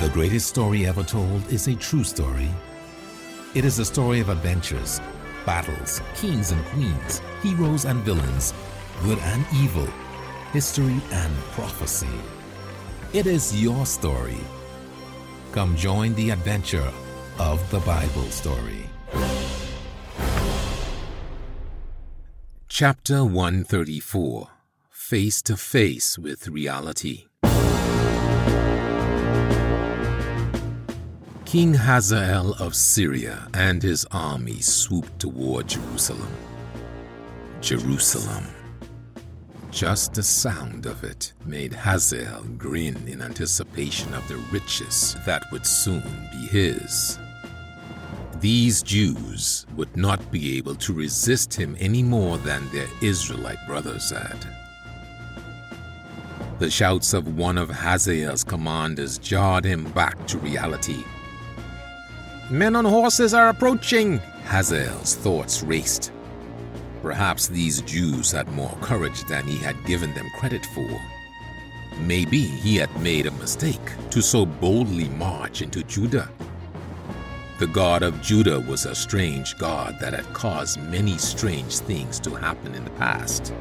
The greatest story ever told is a true story. It is a story of adventures, battles, kings and queens, heroes and villains, good and evil, history and prophecy. It is your story. Come join the adventure of the Bible story. Chapter 134 Face to Face with Reality King Hazael of Syria and his army swooped toward Jerusalem. Jerusalem. Just the sound of it made Hazael grin in anticipation of the riches that would soon be his. These Jews would not be able to resist him any more than their Israelite brothers had. The shouts of one of Hazael's commanders jarred him back to reality. Men on horses are approaching! Hazael's thoughts raced. Perhaps these Jews had more courage than he had given them credit for. Maybe he had made a mistake to so boldly march into Judah. The God of Judah was a strange God that had caused many strange things to happen in the past.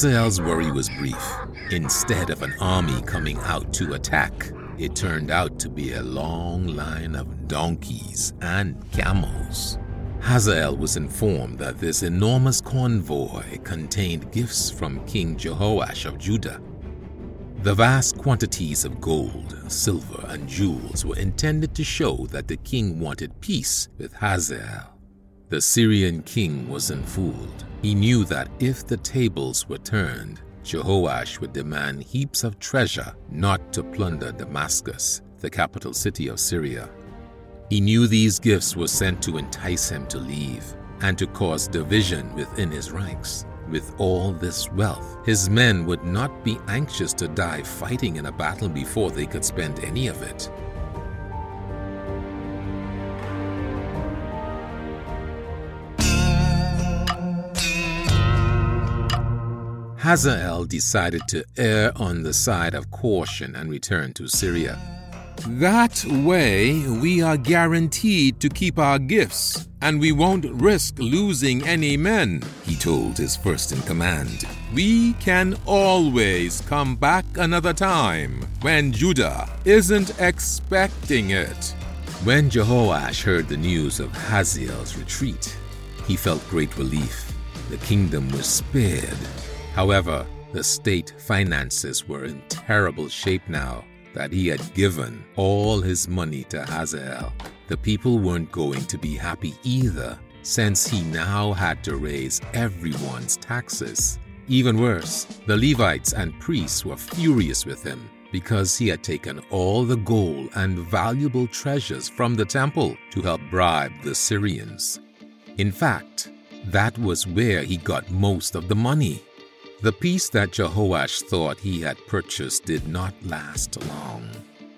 Hazael's worry was brief. Instead of an army coming out to attack, it turned out to be a long line of donkeys and camels. Hazael was informed that this enormous convoy contained gifts from King Jehoash of Judah. The vast quantities of gold, silver, and jewels were intended to show that the king wanted peace with Hazael. The Syrian king wasn't fooled. He knew that if the tables were turned, Jehoash would demand heaps of treasure not to plunder Damascus, the capital city of Syria. He knew these gifts were sent to entice him to leave and to cause division within his ranks. With all this wealth, his men would not be anxious to die fighting in a battle before they could spend any of it. Hazael decided to err on the side of caution and return to Syria. That way, we are guaranteed to keep our gifts, and we won't risk losing any men, he told his first in command. We can always come back another time when Judah isn't expecting it. When Jehoash heard the news of Hazael's retreat, he felt great relief. The kingdom was spared However, the state finances were in terrible shape now that he had given all his money to Hazael. The people weren't going to be happy either, since he now had to raise everyone's taxes. Even worse, the Levites and priests were furious with him because he had taken all the gold and valuable treasures from the temple to help bribe the Syrians. In fact, that was where he got most of the money. The peace that Jehoash thought he had purchased did not last long.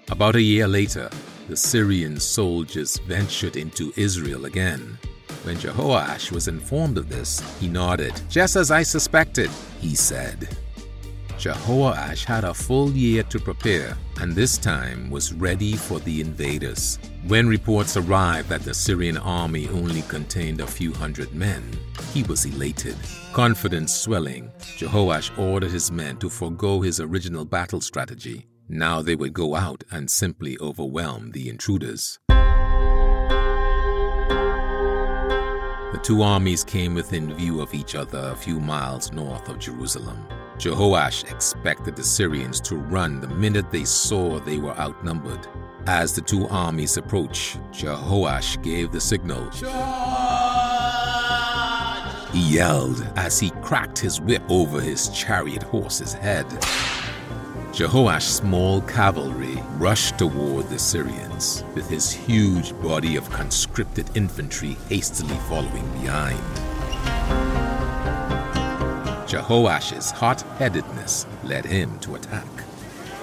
About a year later, the Syrian soldiers ventured into Israel again. When Jehoash was informed of this, he nodded. Just as I suspected, he said. Jehoash had a full year to prepare and this time was ready for the invaders. When reports arrived that the Syrian army only contained a few hundred men, he was elated. Confidence swelling, Jehoash ordered his men to forego his original battle strategy. Now they would go out and simply overwhelm the intruders. The two armies came within view of each other a few miles north of Jerusalem. Jehoash expected the Syrians to run the minute they saw they were outnumbered. As the two armies approached, Jehoash gave the signal. Charge! He yelled as he cracked his whip over his chariot horse's head. Jehoash's small cavalry rushed toward the Syrians, with his huge body of conscripted infantry hastily following behind. Jehoash's hot headedness led him to attack.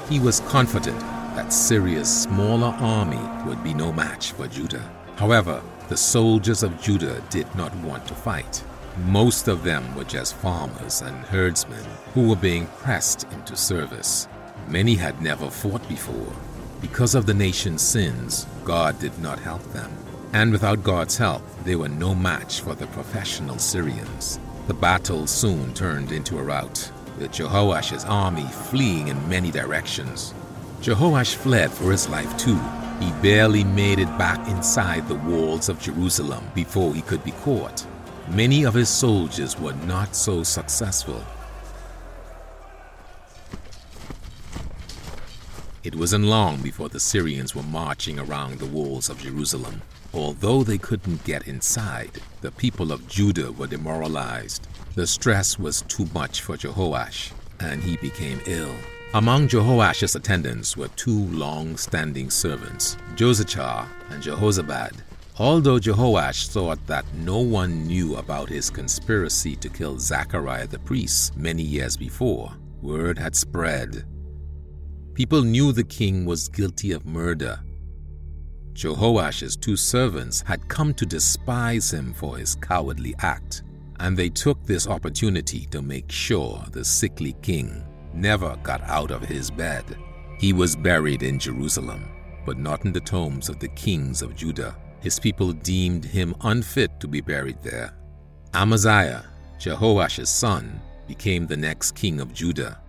He was confident that Syria's smaller army would be no match for Judah. However, the soldiers of Judah did not want to fight. Most of them were just farmers and herdsmen who were being pressed into service. Many had never fought before. Because of the nation's sins, God did not help them. And without God's help, they were no match for the professional Syrians. The battle soon turned into a rout, with Jehoash's army fleeing in many directions. Jehoash fled for his life too. He barely made it back inside the walls of Jerusalem before he could be caught. Many of his soldiers were not so successful. It wasn't long before the Syrians were marching around the walls of Jerusalem. Although they couldn't get inside, the people of Judah were demoralized. The stress was too much for Jehoash, and he became ill. Among Jehoash's attendants were two long standing servants, Josachar and Jehozabad. Although Jehoash thought that no one knew about his conspiracy to kill Zachariah the priest many years before, word had spread. People knew the king was guilty of murder. Jehoash's two servants had come to despise him for his cowardly act, and they took this opportunity to make sure the sickly king never got out of his bed. He was buried in Jerusalem, but not in the tombs of the kings of Judah his people deemed him unfit to be buried there. Amaziah, Jehoash's son, became the next king of Judah.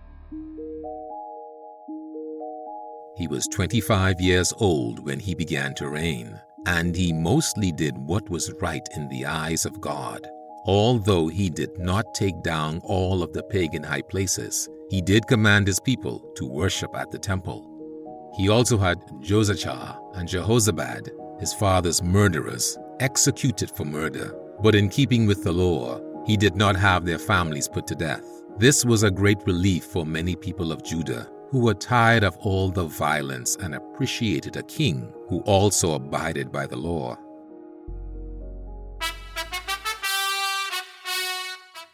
He was 25 years old when he began to reign, and he mostly did what was right in the eyes of God. Although he did not take down all of the pagan high places, he did command his people to worship at the temple. He also had Josachar and Jehozabad his father's murderers, executed for murder, but in keeping with the law, he did not have their families put to death. This was a great relief for many people of Judah who were tired of all the violence and appreciated a king who also abided by the law.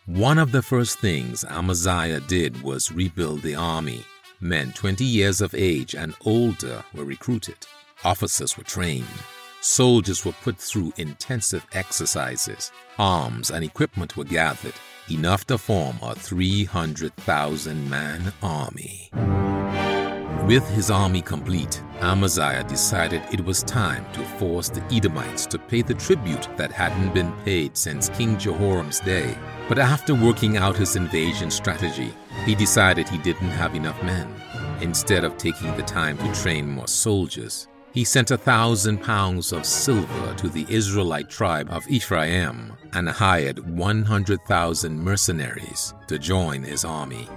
One of the first things Amaziah did was rebuild the army. Men 20 years of age and older were recruited. Officers were trained. Soldiers were put through intensive exercises. Arms and equipment were gathered, enough to form a 300,000 man army. With his army complete, Amaziah decided it was time to force the Edomites to pay the tribute that hadn't been paid since King Jehoram's day. But after working out his invasion strategy, he decided he didn't have enough men. Instead of taking the time to train more soldiers, he sent a thousand pounds of silver to the Israelite tribe of Ephraim and hired 100,000 mercenaries to join his army.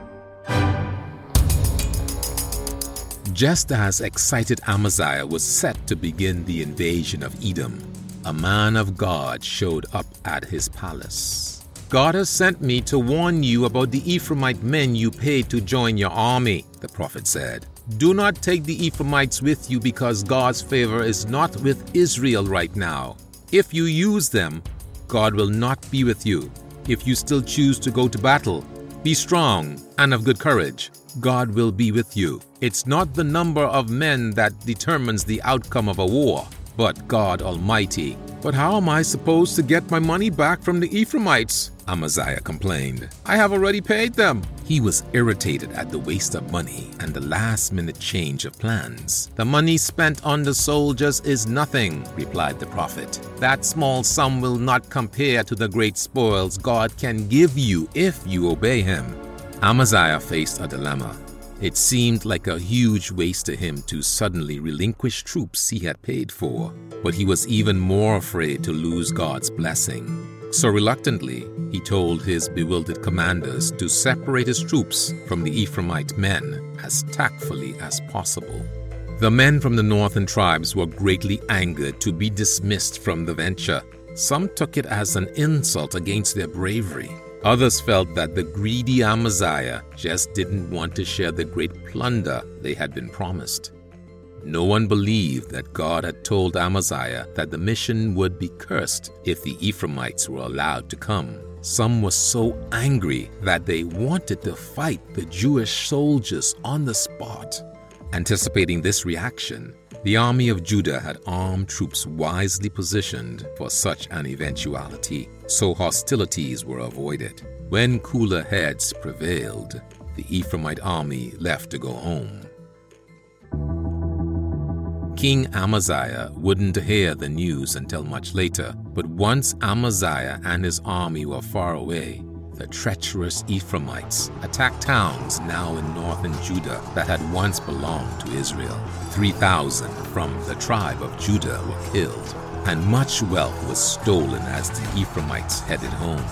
Just as excited Amaziah was set to begin the invasion of Edom, a man of God showed up at his palace. God has sent me to warn you about the Ephraimite men you paid to join your army, the prophet said. Do not take the Ephraimites with you because God's favor is not with Israel right now. If you use them, God will not be with you. If you still choose to go to battle, be strong and of good courage. God will be with you. It's not the number of men that determines the outcome of a war, but God Almighty. But how am I supposed to get my money back from the Ephraimites? Amaziah complained. I have already paid them. He was irritated at the waste of money and the last minute change of plans. The money spent on the soldiers is nothing, replied the prophet. That small sum will not compare to the great spoils God can give you if you obey him. Amaziah faced a dilemma. It seemed like a huge waste to him to suddenly relinquish troops he had paid for, but he was even more afraid to lose God's blessing. So reluctantly, he told his bewildered commanders to separate his troops from the Ephraimite men as tactfully as possible. The men from the northern tribes were greatly angered to be dismissed from the venture. Some took it as an insult against their bravery. Others felt that the greedy Amaziah just didn't want to share the great plunder they had been promised. No one believed that God had told Amaziah that the mission would be cursed if the Ephraimites were allowed to come. Some were so angry that they wanted to fight the Jewish soldiers on the spot. Anticipating this reaction, the army of Judah had armed troops wisely positioned for such an eventuality, so hostilities were avoided. When cooler heads prevailed, the Ephraimite army left to go home. King Amaziah wouldn't hear the news until much later, but once Amaziah and his army were far away, the treacherous Ephraimites attacked towns now in northern Judah that had once belonged to Israel. 3,000 from the tribe of Judah were killed, and much wealth was stolen as the Ephraimites headed home.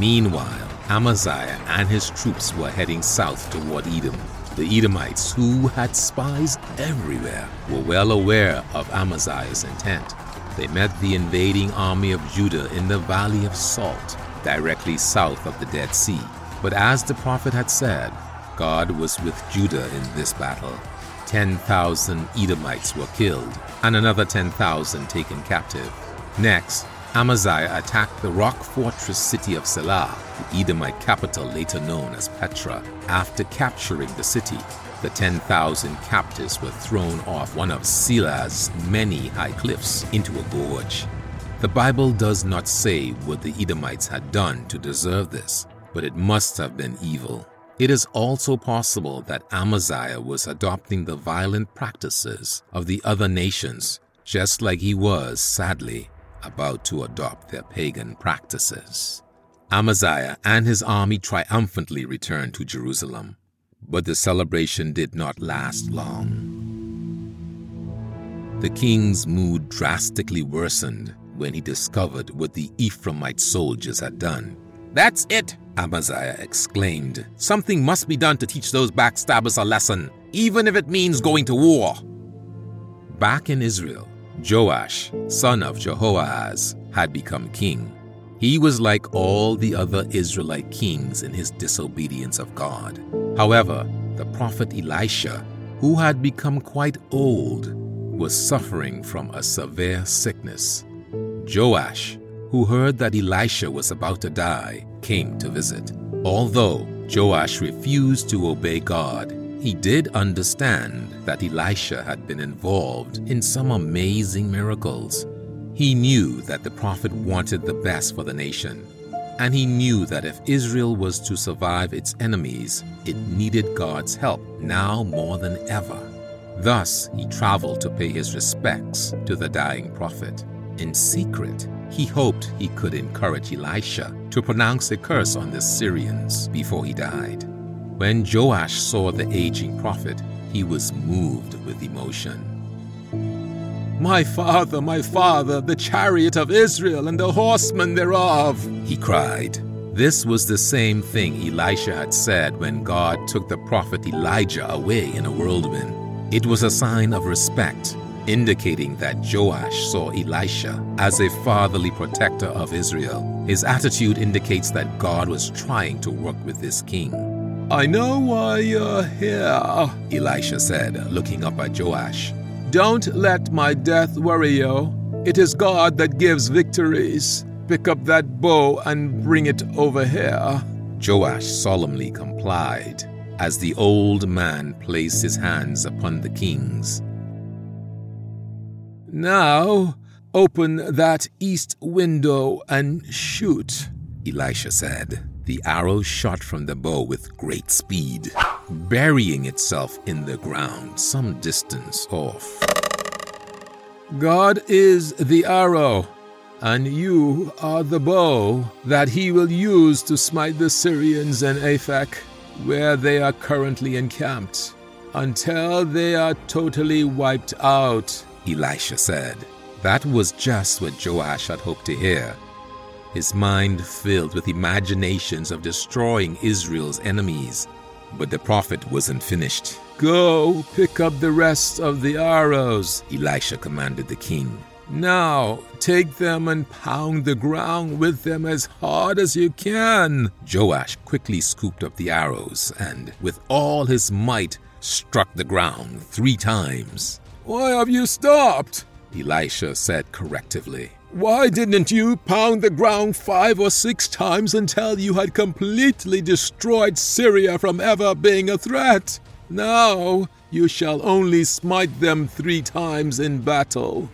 Meanwhile, Amaziah and his troops were heading south toward Edom, the Edomites, who had spies everywhere, were well aware of Amaziah's intent. They met the invading army of Judah in the Valley of Salt, directly south of the Dead Sea. But as the prophet had said, God was with Judah in this battle. 10,000 Edomites were killed, and another 10,000 taken captive. Next, Amaziah attacked the rock fortress city of Selah, the Edomite capital later known as Petra. After capturing the city, the 10,000 captives were thrown off one of Selah's many high cliffs into a gorge. The Bible does not say what the Edomites had done to deserve this, but it must have been evil. It is also possible that Amaziah was adopting the violent practices of the other nations, just like he was, sadly, about to adopt their pagan practices. Amaziah and his army triumphantly returned to Jerusalem, but the celebration did not last long. The king's mood drastically worsened when he discovered what the Ephraimite soldiers had done. That's it, Amaziah exclaimed. Something must be done to teach those backstabbers a lesson, even if it means going to war. Back in Israel, Joash, son of Jehoahaz, had become king. He was like all the other Israelite kings in his disobedience of God. However, the prophet Elisha, who had become quite old, was suffering from a severe sickness. Joash, who heard that Elisha was about to die, came to visit. Although Joash refused to obey God, he did understand that Elisha had been involved in some amazing miracles. He knew that the prophet wanted the best for the nation, and he knew that if Israel was to survive its enemies, it needed God's help now more than ever. Thus, he traveled to pay his respects to the dying prophet. In secret, he hoped he could encourage Elisha to pronounce a curse on the Syrians before he died. When Joash saw the aging prophet, he was moved with emotion. My father, my father, the chariot of Israel and the horsemen thereof, he cried. This was the same thing Elisha had said when God took the prophet Elijah away in a whirlwind. It was a sign of respect, indicating that Joash saw Elisha as a fatherly protector of Israel. His attitude indicates that God was trying to work with this king. I know why you're here, Elisha said, looking up at Joash. Don't let my death worry you. It is God that gives victories. Pick up that bow and bring it over here. Joash solemnly complied as the old man placed his hands upon the king's. Now, open that east window and shoot, Elisha said. The arrow shot from the bow with great speed, burying itself in the ground some distance off. God is the arrow, and you are the bow that he will use to smite the Syrians in Aphek, where they are currently encamped, until they are totally wiped out, Elisha said. That was just what Joash had hoped to hear his mind filled with imaginations of destroying Israel's enemies. But the prophet wasn't finished. Go pick up the rest of the arrows, Elisha commanded the king. Now take them and pound the ground with them as hard as you can. Joash quickly scooped up the arrows and, with all his might, struck the ground three times. Why have you stopped? Elisha said correctively. Why didn't you pound the ground five or six times until you had completely destroyed Syria from ever being a threat? Now you shall only smite them three times in battle.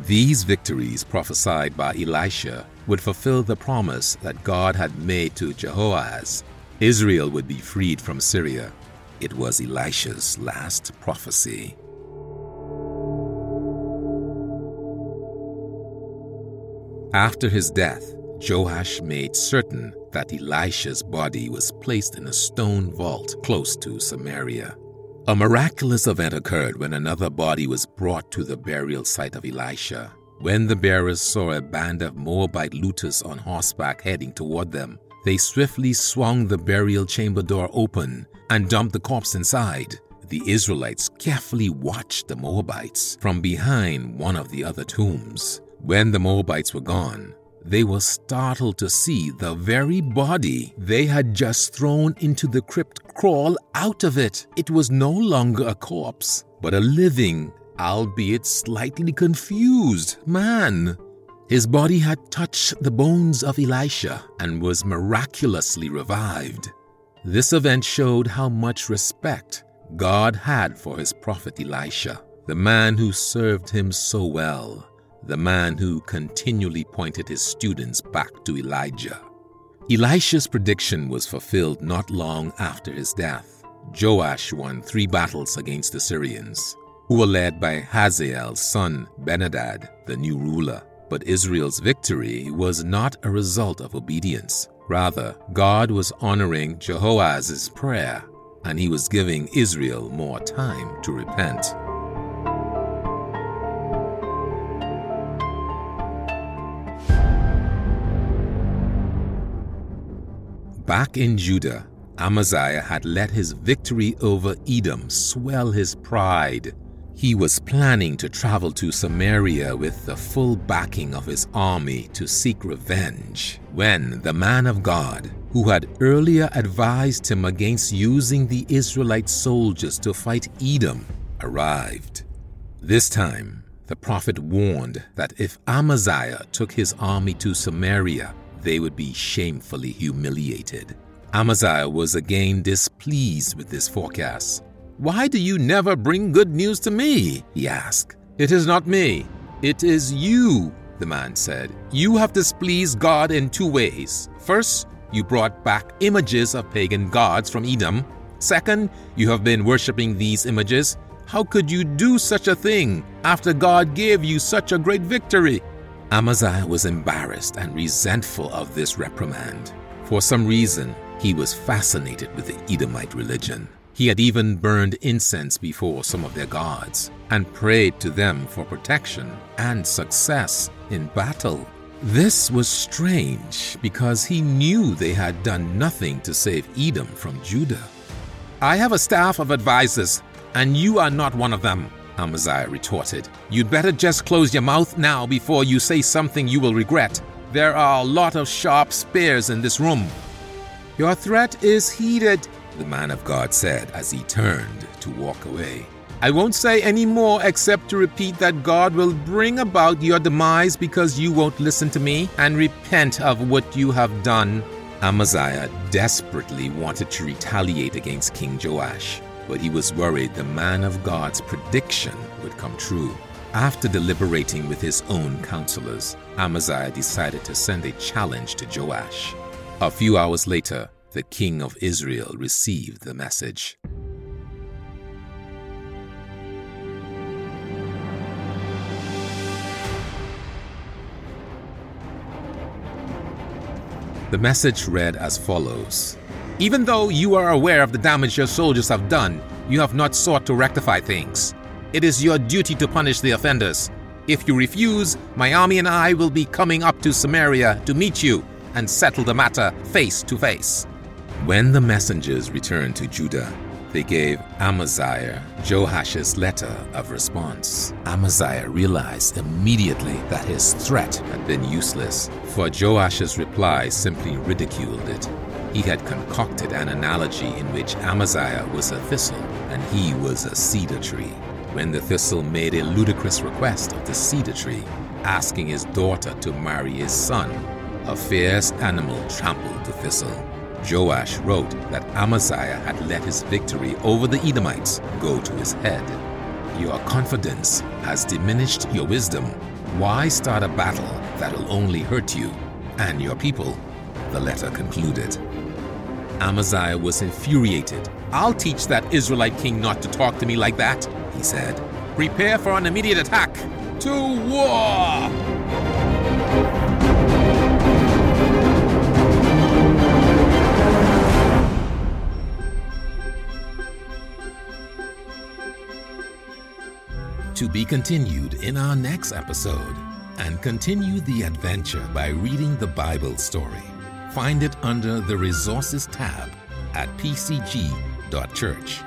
These victories prophesied by Elisha would fulfill the promise that God had made to Jehoahaz. Israel would be freed from Syria. It was Elisha's last prophecy. After his death, Joash made certain that Elisha's body was placed in a stone vault close to Samaria. A miraculous event occurred when another body was brought to the burial site of Elisha. When the bearers saw a band of Moabite looters on horseback heading toward them, they swiftly swung the burial chamber door open and dumped the corpse inside. The Israelites carefully watched the Moabites from behind one of the other tombs. When the Moabites were gone, they were startled to see the very body they had just thrown into the crypt crawl out of it. It was no longer a corpse, but a living, albeit slightly confused man. His body had touched the bones of Elisha and was miraculously revived. This event showed how much respect God had for his prophet Elisha, the man who served him so well the man who continually pointed his students back to Elijah. Elisha's prediction was fulfilled not long after his death. Joash won three battles against the Syrians, who were led by Hazael's son Benhadad, the new ruler. But Israel's victory was not a result of obedience. Rather, God was honoring Jehoahaz's prayer, and he was giving Israel more time to repent. Back in Judah, Amaziah had let his victory over Edom swell his pride. He was planning to travel to Samaria with the full backing of his army to seek revenge when the man of God, who had earlier advised him against using the Israelite soldiers to fight Edom, arrived. This time, the prophet warned that if Amaziah took his army to Samaria, they would be shamefully humiliated. Amaziah was again displeased with this forecast. Why do you never bring good news to me? he asked. It is not me. It is you, the man said. You have displeased God in two ways. First, you brought back images of pagan gods from Edom. Second, you have been worshipping these images. How could you do such a thing after God gave you such a great victory? Amaziah was embarrassed and resentful of this reprimand. For some reason, he was fascinated with the Edomite religion. He had even burned incense before some of their gods and prayed to them for protection and success in battle. This was strange because he knew they had done nothing to save Edom from Judah. I have a staff of advisers, and you are not one of them, Amaziah retorted. You'd better just close your mouth now before you say something you will regret. There are a lot of sharp spears in this room. Your threat is heeded, the man of God said as he turned to walk away. I won't say any more except to repeat that God will bring about your demise because you won't listen to me and repent of what you have done. Amaziah desperately wanted to retaliate against King Joash but he was worried the man of God's prediction would come true. After deliberating with his own counselors, Amaziah decided to send a challenge to Joash. A few hours later, the king of Israel received the message. The message read as follows even though you are aware of the damage your soldiers have done, you have not sought to rectify things. It is your duty to punish the offenders. If you refuse, my army and I will be coming up to Samaria to meet you and settle the matter face to face. When the messengers returned to Judah, they gave Amaziah Joash's letter of response. Amaziah realized immediately that his threat had been useless, for Joash's reply simply ridiculed it. He had concocted an analogy in which Amaziah was a thistle and he was a cedar tree. When the thistle made a ludicrous request of the cedar tree, asking his daughter to marry his son. A fierce animal trampled the thistle. Joash wrote that Amaziah had let his victory over the Edomites go to his head. Your confidence has diminished your wisdom. Why start a battle that'll only hurt you and your people? The letter concluded. Amaziah was infuriated. I'll teach that Israelite king not to talk to me like that, he said. Prepare for an immediate attack. To war! To be continued in our next episode, and continue the adventure by reading the Bible story. Find it under the Resources tab at pcg.church.